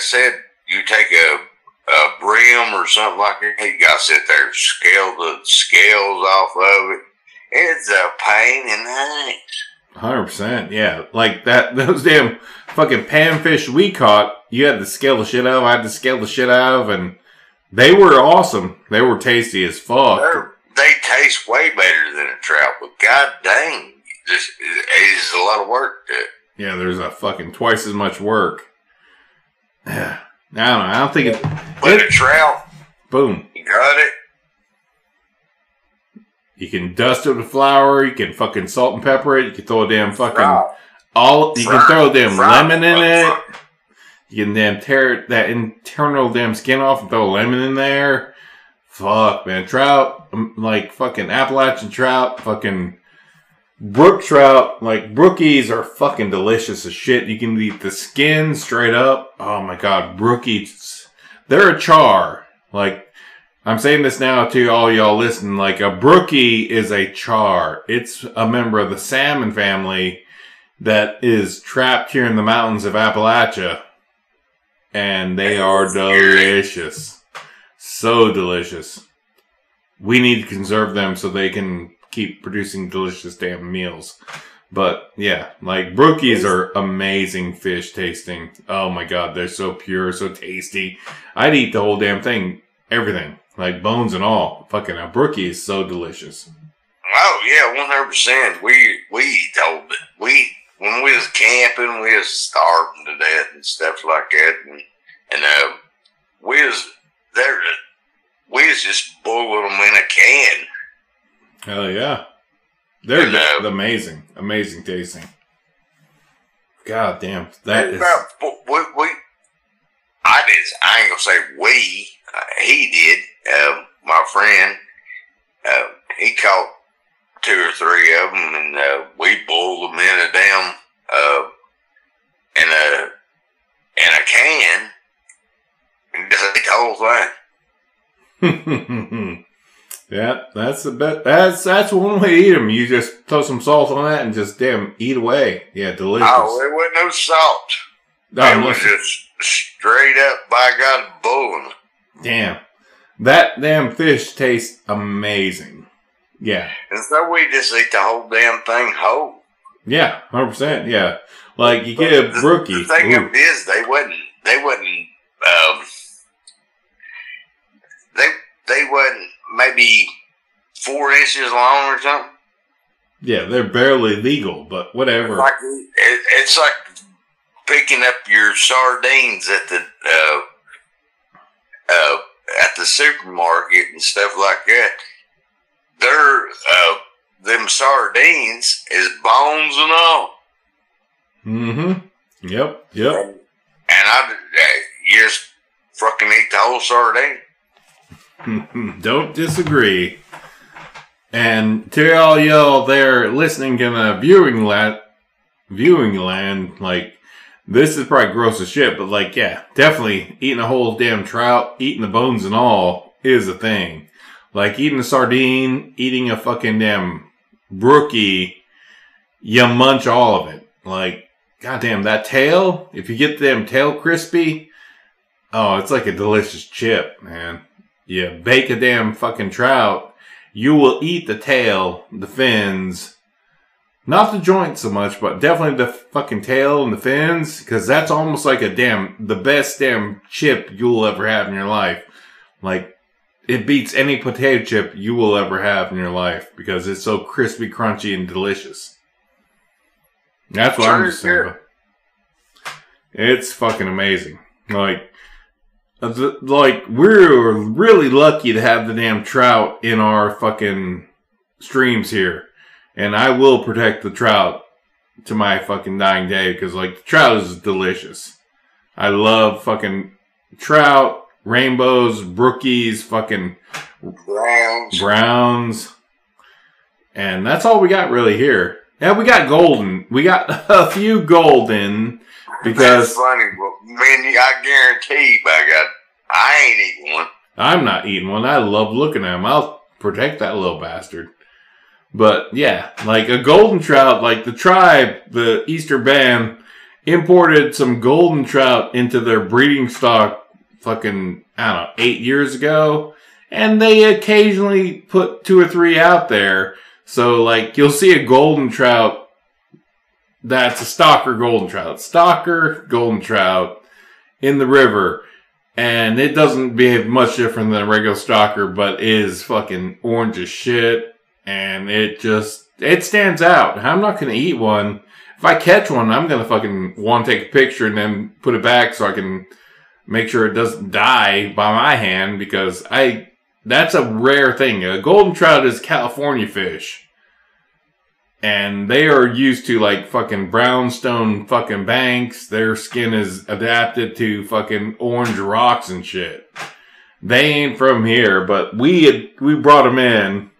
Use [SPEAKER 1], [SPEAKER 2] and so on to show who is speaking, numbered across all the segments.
[SPEAKER 1] said, you take a a brim or something like that. You got to sit there and scale the scales off of it. It's a pain in the ass.
[SPEAKER 2] Hundred percent, yeah. Like that, those damn fucking panfish we caught. You had to scale the shit out of. I had to scale the shit out of, and they were awesome. They were tasty as fuck.
[SPEAKER 1] They're, they taste way better than a trout, but god dang, this is a lot of work.
[SPEAKER 2] Yeah, there's a fucking twice as much work. I don't know. I don't think it.
[SPEAKER 1] but a trout,
[SPEAKER 2] Boom.
[SPEAKER 1] you got it.
[SPEAKER 2] You can dust it with flour. You can fucking salt and pepper it. You can throw a damn fucking
[SPEAKER 1] Fry.
[SPEAKER 2] all. You can throw a damn
[SPEAKER 1] Fry.
[SPEAKER 2] lemon in it.
[SPEAKER 1] Fry.
[SPEAKER 2] You can damn tear that internal damn skin off and throw a lemon in there. Fuck, man. Trout, um, like fucking Appalachian trout, fucking brook trout, like brookies are fucking delicious as shit. You can eat the skin straight up. Oh my god, brookies. They're a char. Like, I'm saying this now to all y'all listening. Like, a brookie is a char. It's a member of the salmon family that is trapped here in the mountains of Appalachia. And they are delicious. So delicious. We need to conserve them so they can keep producing delicious damn meals. But yeah, like brookies are amazing fish tasting. Oh my god, they're so pure, so tasty. I'd eat the whole damn thing, everything, like bones and all. Fucking a brookie is so delicious.
[SPEAKER 1] Oh yeah, one hundred percent. We we whole. We when we was camping, we was starving to death and stuff like that, and and uh, we was there. We was just boiling them in a can.
[SPEAKER 2] Hell yeah, they're
[SPEAKER 1] And, uh,
[SPEAKER 2] amazing, amazing tasting. God damn, that is.
[SPEAKER 1] About- we, we I did. I ain't gonna say we. Uh, he did. Uh, my friend. Uh, he caught two or three of them, and uh, we boiled them in a damn uh, in a in a can, and just ate the whole thing.
[SPEAKER 2] yeah, that's the best. That's that's one way to eat them. You just throw some salt on that and just damn eat away. Yeah, delicious.
[SPEAKER 1] Oh, it wasn't no salt.
[SPEAKER 2] Oh,
[SPEAKER 1] it was just straight up by God boiling.
[SPEAKER 2] damn, that damn fish tastes amazing. Yeah,
[SPEAKER 1] And so we just eat the whole damn thing whole.
[SPEAKER 2] yeah, hundred percent. Yeah, like you get a brookie.
[SPEAKER 1] The thing
[SPEAKER 2] Ooh.
[SPEAKER 1] of it is, they wouldn't. They wouldn't. Um, they they wasn't maybe four inches long or something.
[SPEAKER 2] Yeah, they're barely legal, but whatever.
[SPEAKER 1] Like it, it's like picking up your sardines at the uh, uh, at the supermarket and stuff like that. They're uh, them sardines is bones and all.
[SPEAKER 2] Mm-hmm. Yep. Yep.
[SPEAKER 1] And I, uh, you just fucking eat the whole sardine.
[SPEAKER 2] Don't disagree. And to all y'all there listening in the viewing land, viewing land, like this is probably gross as shit, but like, yeah, definitely eating a whole damn trout, eating the bones and all is a thing. Like eating a sardine, eating a fucking damn brookie, you munch all of it. Like, goddamn, that tail, if you get them tail crispy, oh, it's like a delicious chip, man you bake a damn fucking trout, you will eat the tail, the fins, not the joint so much, but definitely the fucking tail and the fins, because that's almost like a damn, the best damn chip you'll ever have in your life. Like, it beats any potato chip you will ever have in your life because it's so crispy, crunchy, and delicious. That's what I'm just saying. It's fucking amazing. Like, like we're really lucky to have the damn trout in our fucking streams here, and I will protect the trout to my fucking dying day because like the trout is delicious. I love fucking trout, rainbows, brookies, fucking
[SPEAKER 1] Browns.
[SPEAKER 2] browns, and that's all we got really here. Yeah, we got golden. We got a few golden
[SPEAKER 1] That's
[SPEAKER 2] because
[SPEAKER 1] funny, but man, I guarantee, by God, I ain't eating one.
[SPEAKER 2] I'm not eating one. I love looking at them. I'll protect that little bastard. But yeah, like a golden trout, like the tribe, the Eastern band imported some golden trout into their breeding stock fucking, I don't know, eight years ago. And they occasionally put two or three out there. So, like, you'll see a golden trout that's a stocker golden trout. Stocker golden trout in the river. And it doesn't behave much different than a regular stocker, but is fucking orange as shit. And it just, it stands out. I'm not gonna eat one. If I catch one, I'm gonna fucking want to take a picture and then put it back so I can make sure it doesn't die by my hand because I, that's a rare thing. A golden trout is California fish and they are used to like fucking brownstone fucking banks. Their skin is adapted to fucking orange rocks and shit. They ain't from here, but we had, we brought them in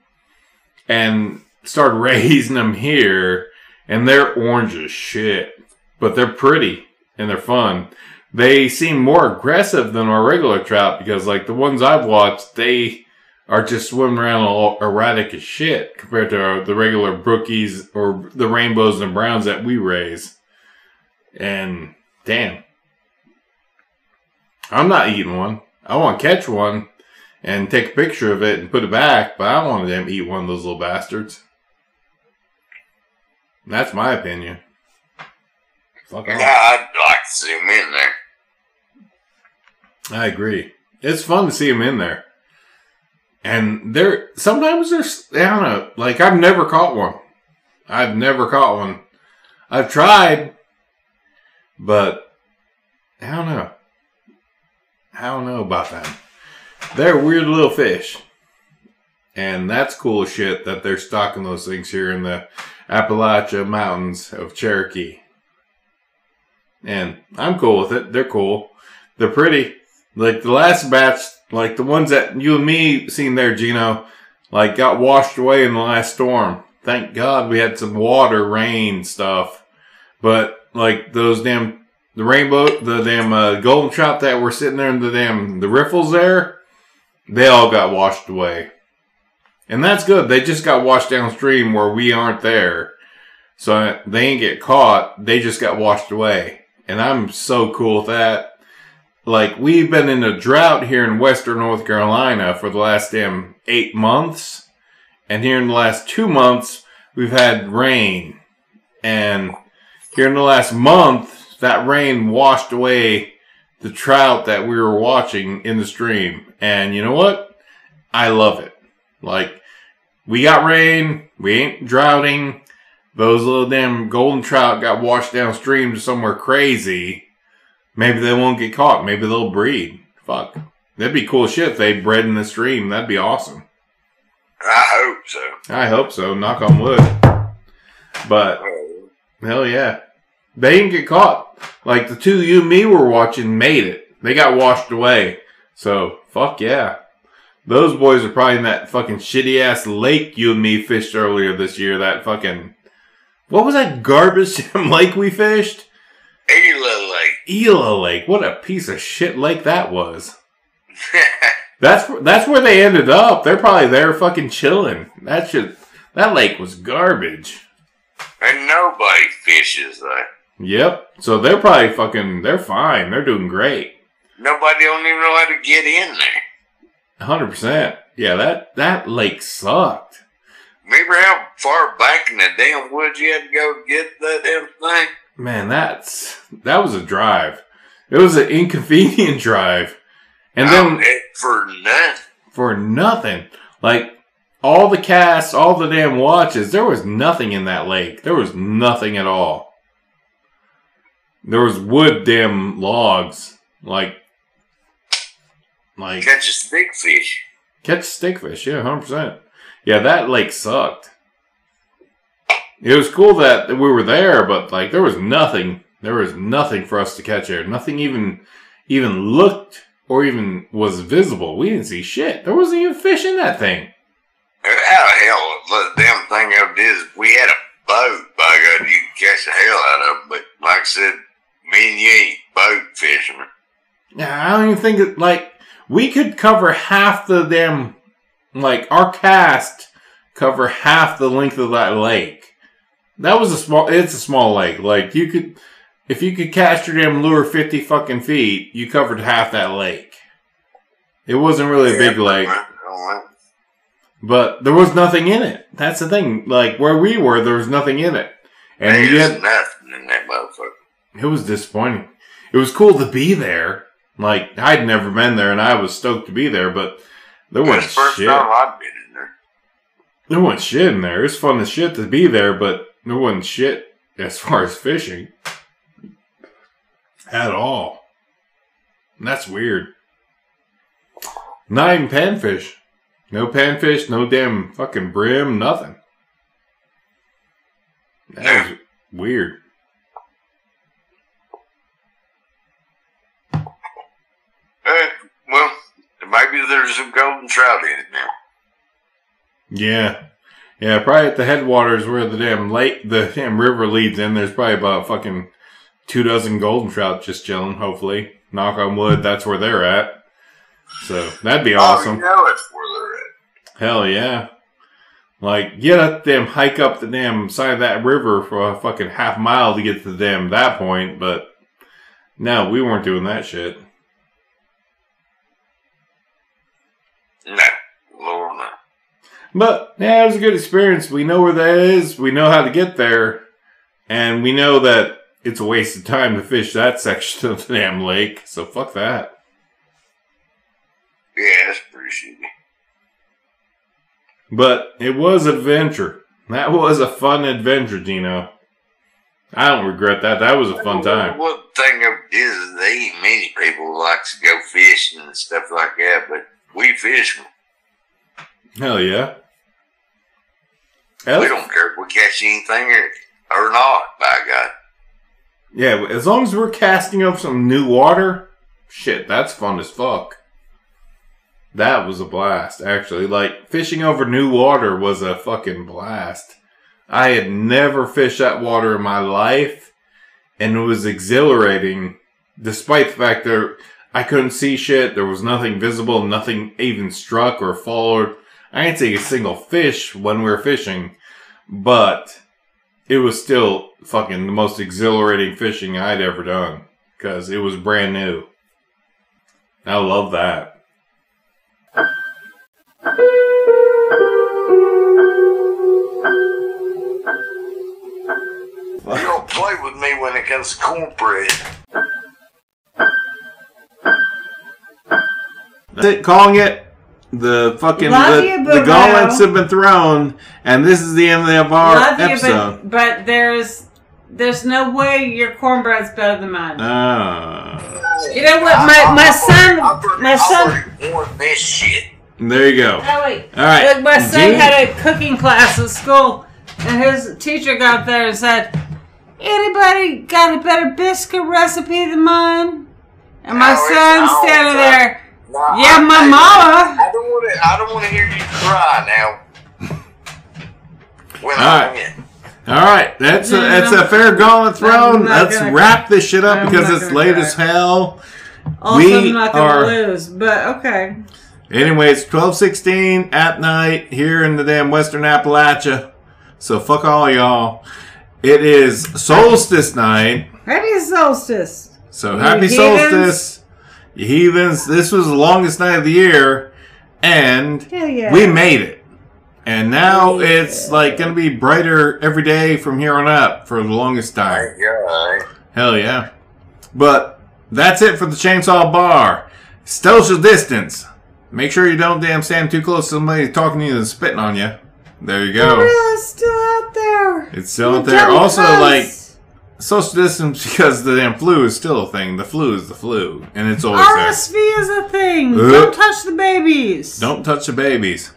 [SPEAKER 2] and started raising them here, and they're orange as shit. But they're pretty and they're fun. They seem more aggressive than our regular trout because, like the ones I've watched, they are just swimming around all erratic as shit compared to our, the regular brookies or the rainbows and browns that we raise. And damn, I'm not eating one. I want to catch one and take a picture of it and put it back, but I don't want to eat one of those little bastards. That's my opinion.
[SPEAKER 1] Fuck yeah, I'd like to see them in there.
[SPEAKER 2] I agree. It's fun to see them in there. And they're sometimes they're I don't know, like I've never caught one. I've never caught one. I've tried, but I don't know. I don't know about them. They're weird little fish. And that's cool shit that they're stocking those things here in the Appalachia Mountains of Cherokee. And I'm cool with it. They're cool. They're pretty. Like the last batch like the ones that you and me seen there, Gino, like got washed away in the last storm. Thank God we had some water, rain stuff. But like those damn, the rainbow, the damn uh, golden trout that were sitting there in the damn, the riffles there, they all got washed away. And that's good. They just got washed downstream where we aren't there. So they ain't get caught. They just got washed away. And I'm so cool with that like we've been in a drought here in western North Carolina for the last damn eight months. And here in the last two months, we've had rain. And here in the last month, that rain washed away the trout that we were watching in the stream. And you know what? I love it. Like, we got rain, we ain't droughting. Those little damn golden trout got washed downstream to somewhere crazy Maybe they won't get caught. Maybe they'll breed. Fuck. That'd be cool shit if they bred in the stream. That'd be awesome.
[SPEAKER 1] I hope so.
[SPEAKER 2] I hope so. Knock on wood. But oh, hell yeah, they didn't get caught. Like the two you and me were watching made it. They got washed away. So fuck yeah. Those boys are probably in that fucking shitty ass lake you and me fished earlier this year. That fucking what was that garbage lake we fished?
[SPEAKER 1] Lake.
[SPEAKER 2] Lake. What a piece of shit lake that was. that's that's where they ended up. They're probably there fucking chilling. That shit. That lake was garbage.
[SPEAKER 1] And nobody fishes there.
[SPEAKER 2] Yep. So they're probably fucking. They're fine. They're doing great.
[SPEAKER 1] Nobody don't even know how to get in there.
[SPEAKER 2] Hundred percent. Yeah. That that lake sucked.
[SPEAKER 1] Remember how far back in the damn woods you had to go get that damn thing?
[SPEAKER 2] Man, that's that was a drive. It was an inconvenient drive, and then
[SPEAKER 1] for nothing.
[SPEAKER 2] For nothing, like all the casts, all the damn watches. There was nothing in that lake. There was nothing at all. There was wood, damn logs, like
[SPEAKER 1] like catch a stickfish.
[SPEAKER 2] Catch stickfish, yeah, hundred percent. Yeah, that lake sucked. It was cool that we were there, but like there was nothing. There was nothing for us to catch there. Nothing even even looked or even was visible. We didn't see shit. There wasn't even fish in that thing.
[SPEAKER 1] How the hell the damn thing of it is we had a boat, by God, you can catch the hell out of it. But like I said, me and you ain't boat fishermen.
[SPEAKER 2] Yeah, I don't even think it, like we could cover half the damn like our cast cover half the length of that lake that was a small. It's a small lake. Like you could, if you could cast your damn lure 50 fucking feet, you covered half that lake. It wasn't really a big lake, but there was nothing in it. That's the thing. Like where we were, there was nothing in it. And
[SPEAKER 1] There's
[SPEAKER 2] yet,
[SPEAKER 1] nothing in that motherfucker.
[SPEAKER 2] it was disappointing. It was cool to be there. Like I'd never been there, and I was stoked to be there, but there wasn't
[SPEAKER 1] the first
[SPEAKER 2] shit.
[SPEAKER 1] time I've been in there.
[SPEAKER 2] There wasn't shit in there. It's fun as shit to be there, but there wasn't shit as far as fishing at all. And that's weird. Not even panfish. No panfish, no damn fucking brim, nothing. That was weird.
[SPEAKER 1] Eh, well, maybe there's some golden trout in it now.
[SPEAKER 2] Yeah. Yeah, probably at the headwaters where the damn lake, the damn river leads in, there's probably about fucking two dozen golden trout just chilling, hopefully. Knock on wood, that's where they're at. So, that'd be
[SPEAKER 1] Oh,
[SPEAKER 2] awesome.
[SPEAKER 1] you know it's where they're at.
[SPEAKER 2] Hell yeah. Like, get up damn hike up the damn side of that river for a fucking half mile to get to the damn that point, but no, we weren't doing that shit.
[SPEAKER 1] No, Lord, no.
[SPEAKER 2] But yeah, it was a good experience. We know where that is. We know how to get there, and we know that it's a waste of time to fish that section of the damn lake. So fuck that.
[SPEAKER 1] Yeah, that's pretty shitty.
[SPEAKER 2] But it was adventure. That was a fun adventure, Dino. I don't regret that. That was a fun time.
[SPEAKER 1] The thing is, they ain't many people like to go fishing and stuff like that, but we fish.
[SPEAKER 2] Hell yeah.
[SPEAKER 1] We don't care if we catch anything or, or not, by God.
[SPEAKER 2] yeah, as long as we're casting up some new water, shit, that's fun as fuck. That was a blast, actually. Like, fishing over new water was a fucking blast. I had never fished that water in my life, and it was exhilarating, despite the fact that I couldn't see shit, there was nothing visible, nothing even struck or followed. I didn't see a single fish when we were fishing, but it was still fucking the most exhilarating fishing I'd ever done because it was brand new. I love that.
[SPEAKER 1] You don't play with me when it comes to cornbread.
[SPEAKER 2] That's it, calling it. The fucking
[SPEAKER 3] Love
[SPEAKER 2] the,
[SPEAKER 3] you,
[SPEAKER 2] the
[SPEAKER 3] Boo-Boo.
[SPEAKER 2] gauntlets have been thrown, and this is the end of our
[SPEAKER 3] Love you,
[SPEAKER 2] episode.
[SPEAKER 3] but, but there's there's no way your cornbread's better than mine.
[SPEAKER 2] Ah,
[SPEAKER 3] You know what, my- my son- my son-
[SPEAKER 1] already this shit.
[SPEAKER 3] Uh,
[SPEAKER 2] there you go.
[SPEAKER 3] oh wait,
[SPEAKER 2] All right,
[SPEAKER 3] Look, my son
[SPEAKER 2] Gene-
[SPEAKER 3] had a cooking class at school, and his teacher got up there and said, "Anybody got a better biscuit recipe than mine?" And my
[SPEAKER 1] No, it's
[SPEAKER 3] son's standing there.
[SPEAKER 1] No,
[SPEAKER 3] Yeah,
[SPEAKER 1] I-
[SPEAKER 3] my
[SPEAKER 1] I-
[SPEAKER 3] mama.
[SPEAKER 1] I don't want to. I don't want to hear you cry now. When
[SPEAKER 2] All
[SPEAKER 1] I'm
[SPEAKER 2] right.
[SPEAKER 1] in.
[SPEAKER 2] All right, that's a,
[SPEAKER 3] No, no,
[SPEAKER 2] that's
[SPEAKER 3] no.
[SPEAKER 2] a fair gauntlet thrown. Let's
[SPEAKER 3] gonna-
[SPEAKER 2] wrap this shit up
[SPEAKER 3] I'm
[SPEAKER 2] because it's late
[SPEAKER 3] cry.
[SPEAKER 2] as hell.
[SPEAKER 3] Also,
[SPEAKER 2] We
[SPEAKER 3] I'm not gonna
[SPEAKER 2] are-
[SPEAKER 3] lose, but okay.
[SPEAKER 2] Anyway, it's twelve sixteen at night here in the damn Western Appalachia. So fuck all y'all. It is solstice night.
[SPEAKER 3] Happy solstice.
[SPEAKER 2] So happy solstice, you heathens. This was the longest night of the year, and
[SPEAKER 3] yeah.
[SPEAKER 2] we made it. And now
[SPEAKER 3] Yeah.
[SPEAKER 2] it's like gonna be brighter every day from here on up for the longest time.
[SPEAKER 1] Thank God.
[SPEAKER 2] Hell yeah. But that's it for the Chainsaw Bar. Social distance. Make sure you don't damn stand too close to somebody talking to you and spitting on you. There you go.
[SPEAKER 3] Gorilla is still out there.
[SPEAKER 2] It's still out there. Also,
[SPEAKER 3] cunts.
[SPEAKER 2] like, social distance because the damn flu is still a thing. The flu is the flu. And it's always.
[SPEAKER 3] RSV is a thing.
[SPEAKER 2] Uh.
[SPEAKER 3] Don't touch the babies.
[SPEAKER 2] Don't touch the babies.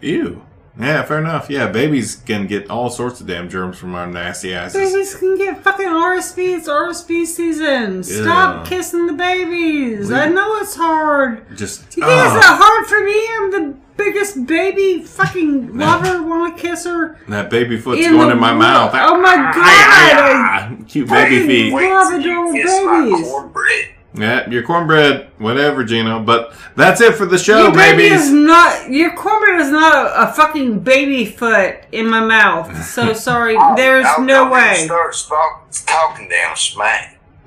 [SPEAKER 2] Ew. Yeah, fair enough. Yeah, babies can get all sorts of damn germs from our nasty asses.
[SPEAKER 3] Babies can get fucking RSV. It's RSV season. Stop
[SPEAKER 2] Yeah.
[SPEAKER 3] kissing the babies.
[SPEAKER 2] We-
[SPEAKER 3] I know it's hard.
[SPEAKER 2] Just.
[SPEAKER 3] You think
[SPEAKER 2] ah,
[SPEAKER 3] it's not hard for me? I'm the biggest baby fucking
[SPEAKER 2] No.
[SPEAKER 3] lover. Want to kiss her?
[SPEAKER 2] that baby foot's
[SPEAKER 3] in
[SPEAKER 2] going
[SPEAKER 3] the
[SPEAKER 2] in my mouth.
[SPEAKER 3] Oh my
[SPEAKER 2] Ah,
[SPEAKER 3] god!
[SPEAKER 2] ah, ah, Cute baby feet.
[SPEAKER 3] Wait
[SPEAKER 1] Wait
[SPEAKER 3] Love
[SPEAKER 1] till you
[SPEAKER 3] adorable
[SPEAKER 1] kiss my
[SPEAKER 3] babies.
[SPEAKER 1] Cornbread.
[SPEAKER 2] Yeah, your cornbread, whatever, Gino. But that's it for the show,
[SPEAKER 3] your baby
[SPEAKER 2] babies.
[SPEAKER 3] is not your cornbread is not a, a fucking baby foot in my mouth. So sorry, there's
[SPEAKER 1] I'll-
[SPEAKER 3] no
[SPEAKER 1] I'll
[SPEAKER 3] way.
[SPEAKER 1] Start stop, talking down smack.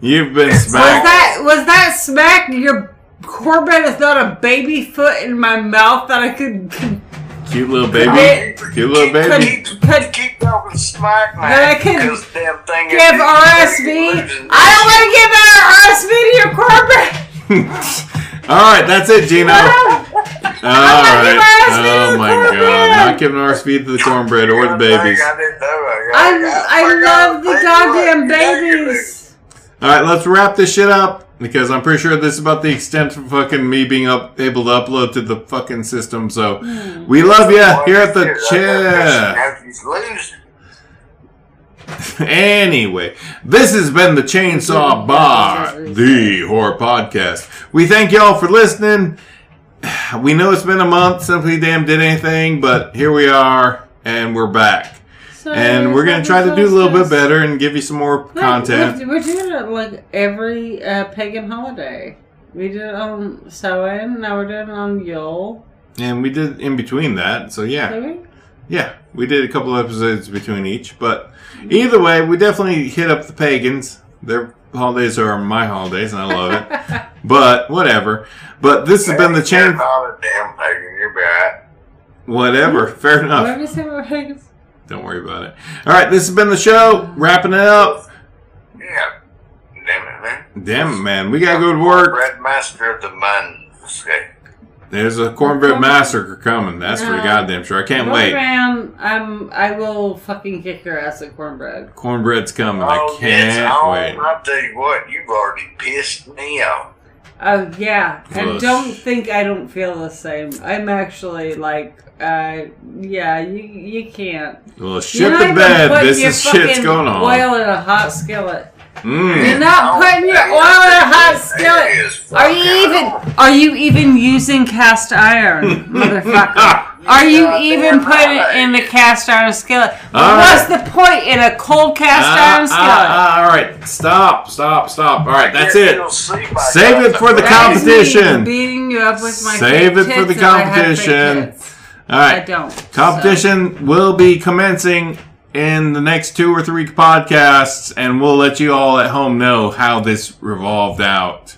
[SPEAKER 2] You've been
[SPEAKER 3] Was that was that smack? Your cornbread is not a baby foot in my mouth that I could could,
[SPEAKER 2] Cute little baby. Cute little baby.
[SPEAKER 1] Keep,
[SPEAKER 3] could
[SPEAKER 1] keep talking smack, man.
[SPEAKER 3] Then I can
[SPEAKER 1] because damn thing
[SPEAKER 3] give
[SPEAKER 1] is-
[SPEAKER 3] RSV. I don't want to give out RSV to your cornbread.
[SPEAKER 2] All right, that's it, Gino. All
[SPEAKER 3] not giving
[SPEAKER 2] right.
[SPEAKER 3] RSV to
[SPEAKER 2] Oh my
[SPEAKER 3] cornbread.
[SPEAKER 2] God! Not giving RSV to the cornbread or the babies.
[SPEAKER 1] I didn't know. I,
[SPEAKER 3] I I love the goddamn babies.
[SPEAKER 2] All right, let's wrap this shit up because I'm pretty sure this is about the extent of fucking me being up able to upload to the fucking system. So we love you here at the chair. Anyway, this has been the Chainsaw Bar, the horror podcast. We thank y'all for listening. We know it's been a month since we damn did anything, but here we are, and we're back. And we're gonna try to do a little bit better and give you some more content.
[SPEAKER 3] We're doing it like every uh, pagan holiday. We did it on Samhain. Now we're doing it on Yule.
[SPEAKER 2] And we did in between that, so yeah.
[SPEAKER 3] We?
[SPEAKER 2] Yeah, we did a couple episodes between each, but either way, we definitely hit up the pagans. Their holidays are my holidays, and I love it. but whatever. But this has been the
[SPEAKER 1] You're
[SPEAKER 2] chain.
[SPEAKER 1] not a damn pagan. You're right.
[SPEAKER 2] Whatever. Fair
[SPEAKER 3] What
[SPEAKER 2] enough.
[SPEAKER 3] Did we say about pagans?
[SPEAKER 2] Don't worry about it. All right, this has been the show. Wrapping it up.
[SPEAKER 1] Yeah. Damn it, man.
[SPEAKER 2] Damn it, man. We gotta go to work.
[SPEAKER 1] Red master of the man. Okay.
[SPEAKER 2] There's a cornbread massacre coming. That's for goddamn sure. I can't
[SPEAKER 3] Go
[SPEAKER 2] wait.
[SPEAKER 3] around. I'm. I will fucking kick your ass at cornbread.
[SPEAKER 2] Cornbread's coming. I
[SPEAKER 1] Oh, it's
[SPEAKER 2] can't
[SPEAKER 1] oh,
[SPEAKER 2] wait.
[SPEAKER 1] I'll tell you what, you've already pissed me off.
[SPEAKER 3] Oh yeah, and don't think I don't feel the same. I'm actually like, uh, yeah, you you can't.
[SPEAKER 2] Well,
[SPEAKER 3] You're
[SPEAKER 2] shit
[SPEAKER 3] not
[SPEAKER 2] the
[SPEAKER 3] even
[SPEAKER 2] bed.
[SPEAKER 3] putting
[SPEAKER 2] This
[SPEAKER 3] your
[SPEAKER 2] is shit's going on.
[SPEAKER 3] Oil in a hot skillet.
[SPEAKER 2] Mm.
[SPEAKER 3] You're not putting your oil in a hot skillet. Are you even? Are you even using cast iron, motherfucker? Are you
[SPEAKER 1] goddamn
[SPEAKER 3] even putting it in the cast iron skillet?
[SPEAKER 2] All
[SPEAKER 3] What's the point in a cold cast
[SPEAKER 2] Ah,
[SPEAKER 3] iron
[SPEAKER 2] ah,
[SPEAKER 3] skillet?
[SPEAKER 2] ah, all right, stop, stop, stop. All right, that's it.
[SPEAKER 1] you'll see my
[SPEAKER 2] Save it for the
[SPEAKER 1] right.
[SPEAKER 3] That is me
[SPEAKER 2] competition.
[SPEAKER 3] Beating you up with my
[SPEAKER 2] Save it for the
[SPEAKER 3] tits and I have fake
[SPEAKER 2] competition. All right, I
[SPEAKER 3] don't. so.
[SPEAKER 2] competition will be commencing in the next two or three podcasts, and we'll let you all at home know how this revolved out.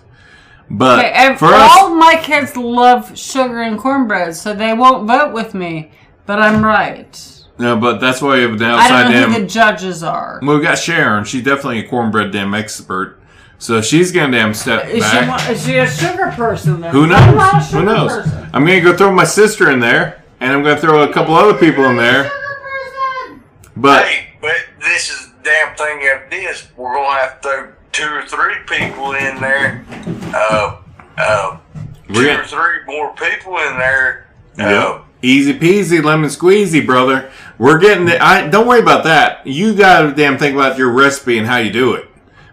[SPEAKER 2] But
[SPEAKER 3] Okay, and
[SPEAKER 2] for
[SPEAKER 3] all
[SPEAKER 2] us,
[SPEAKER 3] my kids love sugar and cornbread, so they won't vote with me. But I'm right.
[SPEAKER 2] no, but that's why we have an
[SPEAKER 3] I
[SPEAKER 2] outside
[SPEAKER 3] don't know
[SPEAKER 2] damn.
[SPEAKER 3] who the judges are.
[SPEAKER 2] Well, we got Sharon. She's definitely a cornbread damn expert. So she's gonna damn step
[SPEAKER 3] Is she,
[SPEAKER 2] back.
[SPEAKER 3] wa- is she a sugar person? Then?
[SPEAKER 2] Who knows?
[SPEAKER 3] I'm not a
[SPEAKER 2] Who
[SPEAKER 3] sugar
[SPEAKER 2] knows?
[SPEAKER 3] person.
[SPEAKER 2] I'm gonna go throw my sister in there, and I'm gonna throw a couple other people in there.
[SPEAKER 3] Sugar person.
[SPEAKER 2] But
[SPEAKER 1] Hey, but this is the damn thing of this. We're gonna have to throw two or three people in there. Uh, uh, two or three more people in there. Uh,
[SPEAKER 2] Yep. Easy peasy, lemon squeezy, brother. We're getting it. I don't worry about that. You got to damn think about your recipe and how you do it.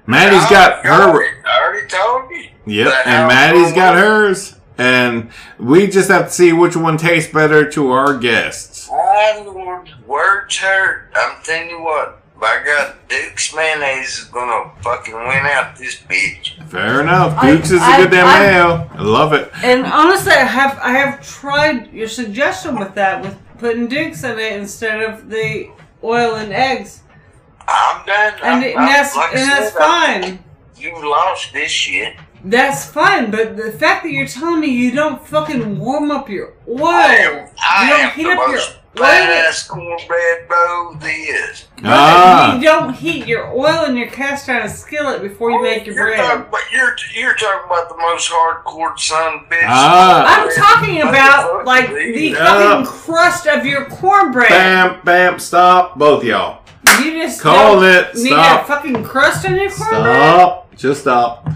[SPEAKER 2] Maddie's
[SPEAKER 1] I
[SPEAKER 2] got her.
[SPEAKER 1] already- I already told you.
[SPEAKER 2] Yep, and Maddie's got hers. And we just have to see which one tastes better to our guests.
[SPEAKER 1] I Lord, words hurt. I'm telling you what. By God, Duke's mayonnaise is gonna fucking win out this bitch.
[SPEAKER 2] Fair enough.
[SPEAKER 3] I-
[SPEAKER 2] Dukes is a
[SPEAKER 3] I-
[SPEAKER 2] good damn
[SPEAKER 3] I-
[SPEAKER 2] mayo. I love it.
[SPEAKER 3] And honestly, I have I have tried your suggestion with that, with putting dukes in it instead of the oil and eggs,
[SPEAKER 1] I'm done.
[SPEAKER 3] and,
[SPEAKER 1] I'm,
[SPEAKER 3] it-
[SPEAKER 1] I'm-
[SPEAKER 3] and that's
[SPEAKER 1] like
[SPEAKER 3] and that's
[SPEAKER 1] said, I'm-
[SPEAKER 3] fine.
[SPEAKER 1] You lost this shit.
[SPEAKER 3] That's fine, but the fact that you're telling me you don't fucking warm up your oil,
[SPEAKER 1] I am,
[SPEAKER 3] you
[SPEAKER 1] I
[SPEAKER 3] don't
[SPEAKER 1] am
[SPEAKER 3] heat
[SPEAKER 1] the
[SPEAKER 3] up your
[SPEAKER 1] most
[SPEAKER 3] oil.
[SPEAKER 1] cornbread bro there is.
[SPEAKER 2] Ah.
[SPEAKER 3] You don't heat your oil in your cast iron skillet before you make your
[SPEAKER 1] you're
[SPEAKER 3] bread.
[SPEAKER 1] Talking about, you're, you're talking about the most hardcore son bitch.
[SPEAKER 2] Ah.
[SPEAKER 3] I'm talking about like the
[SPEAKER 2] Uh.
[SPEAKER 3] fucking crust of your cornbread.
[SPEAKER 2] Bam, bam, stop. Both y'all.
[SPEAKER 3] You just
[SPEAKER 2] Call
[SPEAKER 3] don't
[SPEAKER 2] it.
[SPEAKER 3] Need
[SPEAKER 2] Stop.
[SPEAKER 3] that fucking crust on your cornbread.
[SPEAKER 2] Stop. Just stop.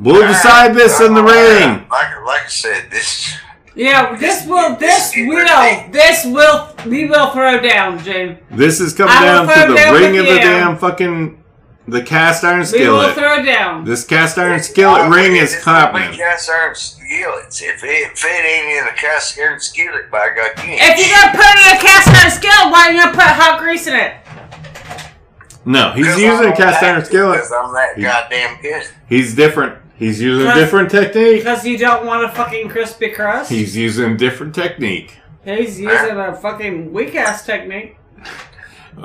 [SPEAKER 2] We'll decide this in the ring.
[SPEAKER 1] Like, like I said, this.
[SPEAKER 3] Yeah, this will, this
[SPEAKER 1] This
[SPEAKER 3] will, this will, we will throw down, Jane.
[SPEAKER 2] This is coming
[SPEAKER 3] I
[SPEAKER 2] down
[SPEAKER 3] will
[SPEAKER 2] to
[SPEAKER 3] throw
[SPEAKER 2] the
[SPEAKER 3] down
[SPEAKER 2] ring
[SPEAKER 3] with
[SPEAKER 2] of the
[SPEAKER 3] you.
[SPEAKER 2] damn fucking the cast iron
[SPEAKER 3] We will
[SPEAKER 2] skillet.
[SPEAKER 3] throw down.
[SPEAKER 2] This cast iron skillet ring is
[SPEAKER 1] It's gonna be
[SPEAKER 2] happening.
[SPEAKER 1] Cast iron skillets. If it, if it ain't in a cast iron skillet, by God, you ain't
[SPEAKER 3] If you're gonna put it in a cast iron skillet, why are you gonna put hot grease in it?
[SPEAKER 2] No, he's using
[SPEAKER 1] I'm
[SPEAKER 2] a cast iron skillet.
[SPEAKER 1] Because I'm that
[SPEAKER 2] He-
[SPEAKER 1] goddamn good.
[SPEAKER 2] He's different. He's using a different technique.
[SPEAKER 3] Because you don't want a fucking crispy crust.
[SPEAKER 2] He's using a different technique.
[SPEAKER 3] He's using a fucking weak ass technique.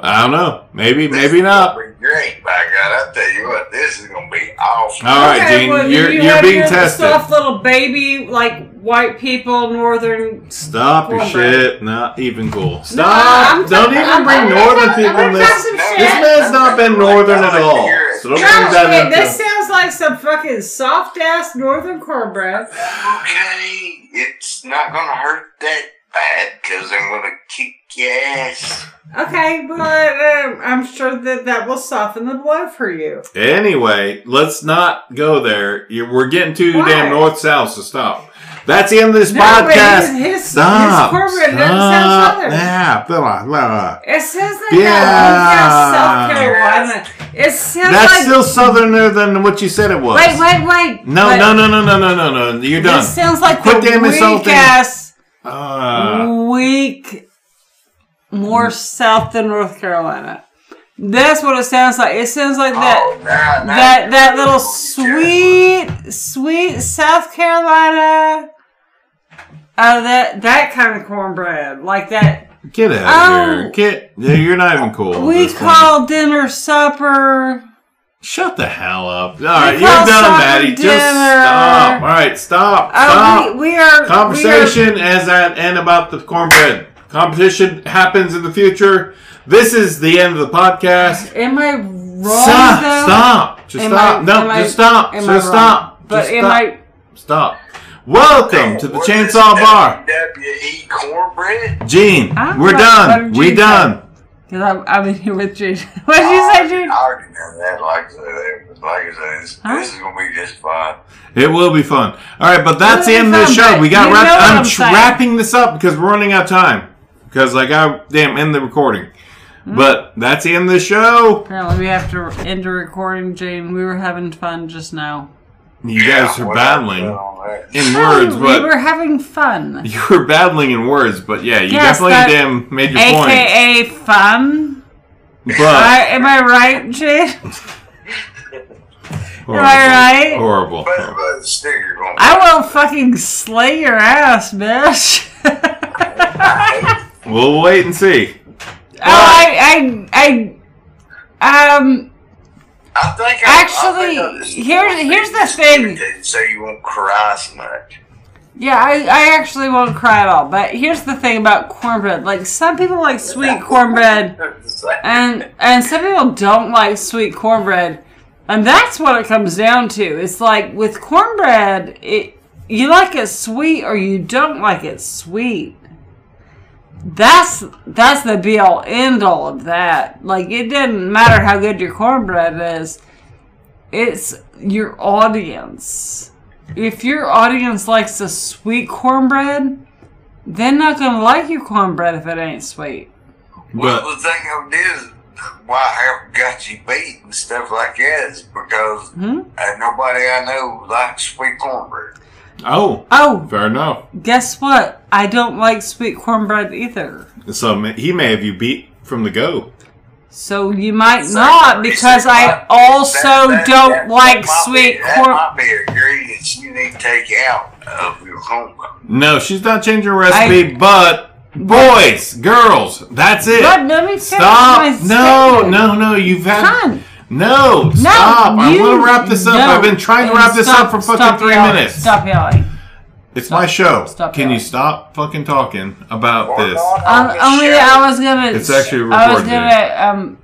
[SPEAKER 2] I don't know. Maybe,
[SPEAKER 1] This
[SPEAKER 2] maybe
[SPEAKER 1] is
[SPEAKER 2] not.
[SPEAKER 1] be great, by God. I tell you what, this is gonna be awesome.
[SPEAKER 2] All right, Gene,
[SPEAKER 3] well,
[SPEAKER 2] you're-
[SPEAKER 3] you
[SPEAKER 2] you're being
[SPEAKER 3] your
[SPEAKER 2] tested.
[SPEAKER 3] Soft little baby, like white people, northern.
[SPEAKER 2] Stop your
[SPEAKER 3] Cornbread.
[SPEAKER 2] shit. Not even cool.
[SPEAKER 3] I'm
[SPEAKER 2] Stop. Don't even
[SPEAKER 3] I'm-
[SPEAKER 2] bring
[SPEAKER 3] I'm
[SPEAKER 2] northern
[SPEAKER 3] talking-
[SPEAKER 2] people in
[SPEAKER 3] I'm
[SPEAKER 2] this.
[SPEAKER 3] talking shit.
[SPEAKER 2] This man's not been northern at all. So don't bring that
[SPEAKER 3] wait, this sounds like some fucking soft ass northern cornbread.
[SPEAKER 1] Okay, it's not gonna hurt that bad because I'm gonna kick your ass.
[SPEAKER 3] Okay, but um, I'm sure that that will soften the blow for you.
[SPEAKER 2] Anyway, let's not go there. You we're getting too
[SPEAKER 3] Why?
[SPEAKER 2] damn north south, so stop. That's the end of this
[SPEAKER 3] No, but
[SPEAKER 2] podcast.
[SPEAKER 3] his, his,
[SPEAKER 2] stop.
[SPEAKER 3] his cornbread doesn't
[SPEAKER 2] stop.
[SPEAKER 3] sound southern.
[SPEAKER 2] Yeah, blah, blah, blah.
[SPEAKER 3] It sounds like
[SPEAKER 2] Yeah.
[SPEAKER 3] that South Carolina. It sounds
[SPEAKER 2] That's
[SPEAKER 3] like.
[SPEAKER 2] still southerner than what you said it was.
[SPEAKER 3] wait, wait, wait.
[SPEAKER 2] No,
[SPEAKER 3] Wait.
[SPEAKER 2] no, no, no, no, no, no, no. You're done.
[SPEAKER 3] This sounds like
[SPEAKER 2] Quit
[SPEAKER 3] the
[SPEAKER 2] damn
[SPEAKER 3] weak ass,
[SPEAKER 2] Uh,
[SPEAKER 3] weak, more south than North Carolina. That's what it sounds like. It sounds like that.
[SPEAKER 1] Oh, nah, nah,
[SPEAKER 3] that that little sweet, sweet South Carolina. Uh, that that kind of cornbread, like that
[SPEAKER 2] get out
[SPEAKER 3] Oh.
[SPEAKER 2] of here. Get. yeah, You're not even cool.
[SPEAKER 3] we
[SPEAKER 2] this point.
[SPEAKER 3] call dinner supper.
[SPEAKER 2] Shut the hell up. All right, you're done, Maddie. Just stop. All right, stop.
[SPEAKER 3] Oh,
[SPEAKER 2] Stop.
[SPEAKER 3] we, we are
[SPEAKER 2] Conversation as at and about the cornbread. Competition happens in the future. This is the end of the podcast.
[SPEAKER 3] Am I wrong
[SPEAKER 2] Stop.
[SPEAKER 3] though?
[SPEAKER 2] Stop. Just
[SPEAKER 3] Am
[SPEAKER 2] stop.
[SPEAKER 3] I-
[SPEAKER 2] no,
[SPEAKER 3] am I-
[SPEAKER 2] just stop. Just
[SPEAKER 3] I
[SPEAKER 2] stop.
[SPEAKER 3] But
[SPEAKER 2] just
[SPEAKER 3] am
[SPEAKER 2] stop.
[SPEAKER 3] I?
[SPEAKER 2] Stop. Welcome to the
[SPEAKER 1] What
[SPEAKER 2] Chainsaw Bar.
[SPEAKER 1] WWE cornbred?
[SPEAKER 2] Gene,
[SPEAKER 3] I'm
[SPEAKER 2] we're done. We
[SPEAKER 3] Gene
[SPEAKER 2] done.
[SPEAKER 3] Because I'm, I'm in here with Gene. what did you say, Gene?
[SPEAKER 1] I already know that. Like I said, like I said, this,
[SPEAKER 3] Huh?
[SPEAKER 1] this is gonna be just fine.
[SPEAKER 2] It will be fun. All right, but that's the end
[SPEAKER 3] be
[SPEAKER 2] of the show. We got
[SPEAKER 3] you
[SPEAKER 2] wrapped. I'm
[SPEAKER 3] I'm
[SPEAKER 2] wrapping this up because we're running out of time. Because like I damn end the recording.
[SPEAKER 3] Hmm?
[SPEAKER 2] But that's the end of the show.
[SPEAKER 3] Apparently, we have to end the recording, Gene. We were having fun just now.
[SPEAKER 2] You guys are
[SPEAKER 1] whatever,
[SPEAKER 2] battling
[SPEAKER 1] on
[SPEAKER 2] in words, but we
[SPEAKER 3] were having fun.
[SPEAKER 2] you were battling in words. But yeah, you
[SPEAKER 3] Yes,
[SPEAKER 2] definitely damn made your point.
[SPEAKER 3] AKA fun.
[SPEAKER 2] But
[SPEAKER 3] I, am I right, Gene?
[SPEAKER 2] horrible,
[SPEAKER 3] Am I right?
[SPEAKER 2] horrible.
[SPEAKER 1] But, but the sticker gonna.
[SPEAKER 3] I will fucking slay your ass, bitch. oh,
[SPEAKER 2] We'll wait and see.
[SPEAKER 3] I, I, I, um,
[SPEAKER 1] I think I,
[SPEAKER 3] Actually,
[SPEAKER 1] I think
[SPEAKER 3] here- here's the thing.
[SPEAKER 1] So you won't cry so much.
[SPEAKER 3] yeah, I, I actually won't cry at all. But here's the thing about cornbread. Like some people like sweet cornbread, and and some people don't like sweet cornbread, and that's what it comes down to. It's like with cornbread, it you like it sweet or you don't like it sweet. That's that's the be all end all of that. Like it doesn't matter how good your cornbread is. It's your audience. If your audience likes a sweet cornbread, they're not gonna like your cornbread if it ain't sweet.
[SPEAKER 2] But
[SPEAKER 1] well, the thing of it is, why I have got you beat and stuff like that is because
[SPEAKER 3] Hmm?
[SPEAKER 1] uh, nobody I know likes sweet cornbread.
[SPEAKER 2] Oh,
[SPEAKER 3] Oh,
[SPEAKER 2] fair enough.
[SPEAKER 3] guess what? I don't like sweet cornbread either.
[SPEAKER 2] So he may have you beat from the go.
[SPEAKER 3] So you might
[SPEAKER 1] So,
[SPEAKER 3] not because I also
[SPEAKER 1] that- that-
[SPEAKER 3] don't
[SPEAKER 1] that-
[SPEAKER 3] like
[SPEAKER 1] that
[SPEAKER 3] sweet
[SPEAKER 1] be, That
[SPEAKER 3] corn.
[SPEAKER 1] might be a ingredients you need to take out of your cornbread.
[SPEAKER 2] No, she's not changing her recipe, but boys, girls, that's it.
[SPEAKER 3] But let me
[SPEAKER 2] Stop!
[SPEAKER 3] my
[SPEAKER 2] No, no, no. You've had
[SPEAKER 3] Con.
[SPEAKER 2] No. Stop! I
[SPEAKER 3] you-
[SPEAKER 2] want to wrap this up.
[SPEAKER 3] no.
[SPEAKER 2] I've been trying to wrap this
[SPEAKER 3] Stop-
[SPEAKER 2] up for fucking
[SPEAKER 3] stop
[SPEAKER 2] three
[SPEAKER 3] yelling.
[SPEAKER 2] minutes.
[SPEAKER 3] Stop yelling.
[SPEAKER 2] It's my show.
[SPEAKER 3] Stop
[SPEAKER 2] Can you stop fucking talking about
[SPEAKER 1] Or
[SPEAKER 2] this?
[SPEAKER 1] not
[SPEAKER 3] Um, only
[SPEAKER 1] show.
[SPEAKER 3] I was gonna.
[SPEAKER 2] It's actually
[SPEAKER 3] I was gonna um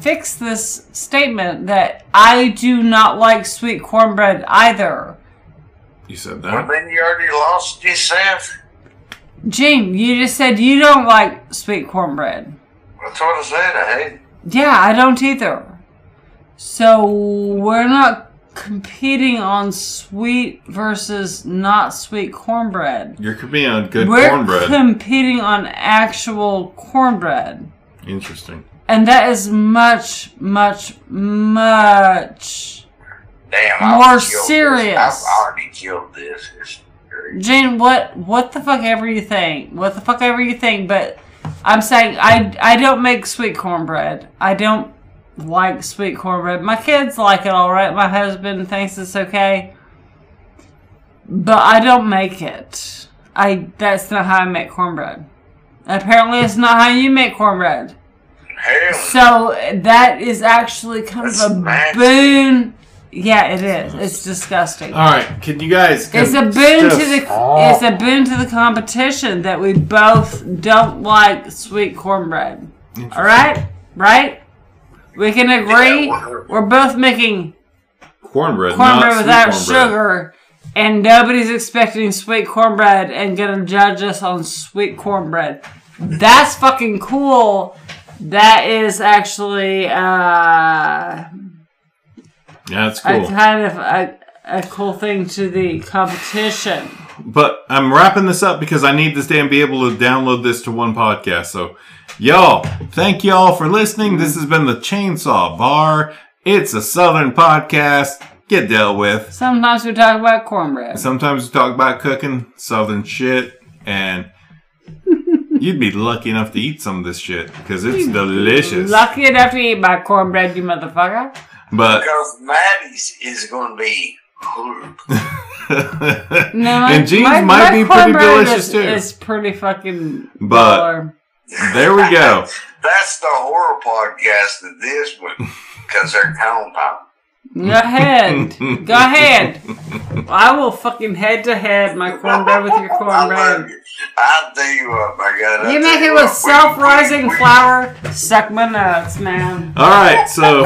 [SPEAKER 3] fix this statement that I do not like sweet cornbread either.
[SPEAKER 2] You said that.
[SPEAKER 1] Well,
[SPEAKER 2] that.
[SPEAKER 1] then you already lost yourself.
[SPEAKER 3] Gene, you just said you don't like sweet cornbread.
[SPEAKER 1] That's what I said. I hate.
[SPEAKER 3] Yeah, I don't either. So we're not competing on sweet versus not sweet cornbread.
[SPEAKER 2] You're competing on good
[SPEAKER 3] we're
[SPEAKER 2] cornbread.
[SPEAKER 3] competing on actual cornbread.
[SPEAKER 2] Interesting.
[SPEAKER 3] And that is much, much, much.
[SPEAKER 1] Damn.
[SPEAKER 3] More
[SPEAKER 1] I've this.
[SPEAKER 3] serious.
[SPEAKER 1] I've already killed this. It's.
[SPEAKER 3] Jane, what what the fuck ever you think. What the fuck ever you think, but I'm saying I I don't make sweet cornbread. I don't like sweet cornbread. My kids like it all right. My husband thinks it's okay, but I don't make it. I that's not how I make cornbread. Apparently, it's not how you make cornbread.
[SPEAKER 1] Hell,
[SPEAKER 3] So that is actually kind
[SPEAKER 1] That's
[SPEAKER 3] of a
[SPEAKER 1] nasty.
[SPEAKER 3] boon. Yeah, it is. It's disgusting.
[SPEAKER 2] All right, can you guys?
[SPEAKER 3] It's a boon to
[SPEAKER 2] just-
[SPEAKER 3] the oh. it's a boon to the competition that we both don't like sweet cornbread. All right, right? We can agree.
[SPEAKER 1] whatever.
[SPEAKER 3] We're both making
[SPEAKER 2] cornbread,
[SPEAKER 3] cornbread
[SPEAKER 2] not
[SPEAKER 3] without
[SPEAKER 2] sweet cornbread.
[SPEAKER 3] sugar, and nobody's expecting sweet cornbread and gonna judge us on sweet cornbread. That's fucking cool. That is actually uh,
[SPEAKER 2] Yeah, that's
[SPEAKER 3] a
[SPEAKER 2] cool.
[SPEAKER 3] kind of a, a cool thing to the competition.
[SPEAKER 2] But I'm wrapping this up because I need this damn be able to download this to one podcast. So, y'all, thank y'all for listening. This has been the Chainsaw Bar. It's a Southern podcast. Get dealt with.
[SPEAKER 3] Sometimes we talk about cornbread.
[SPEAKER 2] Sometimes we talk about cooking Southern shit, and you'd be lucky enough to eat some of this shit because it's delicious.
[SPEAKER 3] Lucky enough to eat my cornbread, you motherfucker.
[SPEAKER 2] But
[SPEAKER 1] because Maddie's is going to be.
[SPEAKER 3] No,
[SPEAKER 2] and Jeans
[SPEAKER 3] my-
[SPEAKER 2] might
[SPEAKER 3] my
[SPEAKER 2] be pretty
[SPEAKER 3] cornbread
[SPEAKER 2] delicious
[SPEAKER 3] is,
[SPEAKER 2] too.
[SPEAKER 3] Is pretty fucking.
[SPEAKER 2] But-
[SPEAKER 3] baller.
[SPEAKER 2] There we go.
[SPEAKER 1] That's the horror podcast of this one because they're compound.
[SPEAKER 3] Go ahead. Go ahead. I will fucking head to head my cornbread with your
[SPEAKER 1] I love
[SPEAKER 3] cornbread.
[SPEAKER 1] you. I'll tell you what, my God. I'll
[SPEAKER 3] You make it with self rising flour. Suck my nuts, man.
[SPEAKER 2] All right, so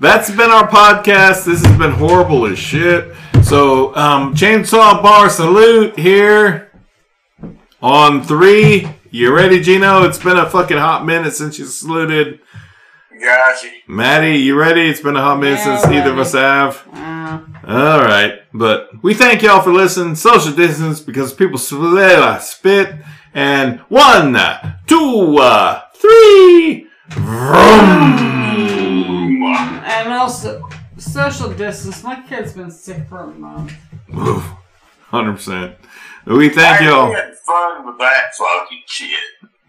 [SPEAKER 2] that's been our podcast. This has been horrible as shit. So, um, Chainsaw Bar salute here on three. You ready, Gino? It's been a fucking hot minute since you saluted.
[SPEAKER 1] Gotcha.
[SPEAKER 2] Maddie, you ready? It's been a hot minute
[SPEAKER 3] Yeah,
[SPEAKER 2] since either of us have. All right, but we thank y'all for listening. Social distance because people sl- spit. And one, two, uh, three. Vroom.
[SPEAKER 3] and also, social distance. My kid's been sick for a month.
[SPEAKER 2] Hundred percent. We thank
[SPEAKER 1] I
[SPEAKER 2] y'all.
[SPEAKER 1] fun with that fucking shit.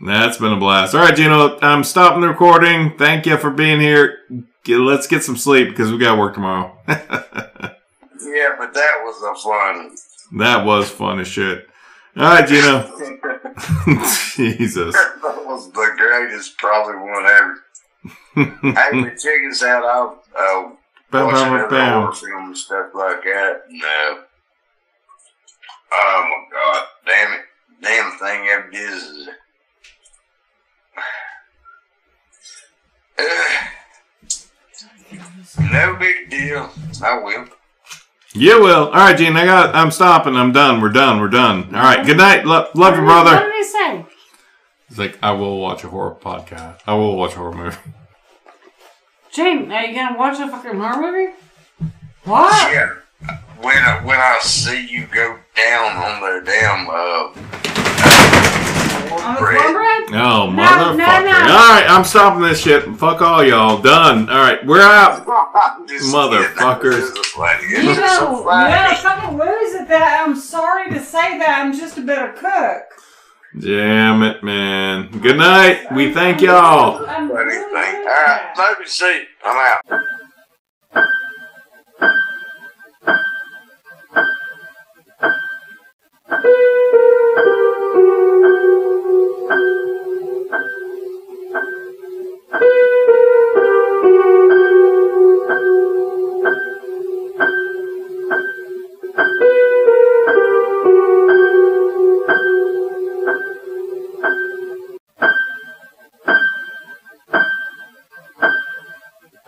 [SPEAKER 2] That's been a blast. All right, Gino, I'm stopping the recording. Thank you for being here. Get, let's get some sleep because we got work tomorrow.
[SPEAKER 1] Yeah, but that was a fun.
[SPEAKER 2] that was fun as shit. All right, Gino. Jesus.
[SPEAKER 1] that was the greatest, probably one ever. hey, but check us out. I'll uh,
[SPEAKER 2] Bam,
[SPEAKER 1] watch
[SPEAKER 2] bam, bam.
[SPEAKER 1] film and stuff like that. No. Oh my god, damn it. Damn thing ever is. no big deal. I will.
[SPEAKER 2] You will. All right, Gene. I got. I'm stopping. I'm done. We're done. We're done. All right. Good night. Lo- love you,
[SPEAKER 3] What
[SPEAKER 2] brother.
[SPEAKER 3] did he say?
[SPEAKER 2] He's like, I will watch a horror podcast. I will watch a horror movie.
[SPEAKER 3] Gene, are you gonna watch a fucking horror movie? What?
[SPEAKER 1] Yeah. When I, when I see you go down on the damn uh,
[SPEAKER 3] On the
[SPEAKER 1] cornbread,
[SPEAKER 3] cornbread?
[SPEAKER 2] Oh,
[SPEAKER 3] No,
[SPEAKER 2] motherfucker.
[SPEAKER 3] no, no.
[SPEAKER 2] All right. I'm stopping this shit. Fuck all y'all. Done. All right. We're out. Motherfuckers.
[SPEAKER 1] kidding. This is funny.
[SPEAKER 3] You
[SPEAKER 1] It was so
[SPEAKER 3] know, you
[SPEAKER 1] funny.
[SPEAKER 3] gotta fucking lose at that. I'm sorry to say that. I'm just a better cook.
[SPEAKER 2] Damn it, man. Good night. We thank y'all.
[SPEAKER 3] I'm
[SPEAKER 1] Funny
[SPEAKER 3] really
[SPEAKER 1] thing.
[SPEAKER 3] good
[SPEAKER 1] All
[SPEAKER 3] at
[SPEAKER 1] right,
[SPEAKER 3] that.
[SPEAKER 1] let me see. I'm out. Thank you.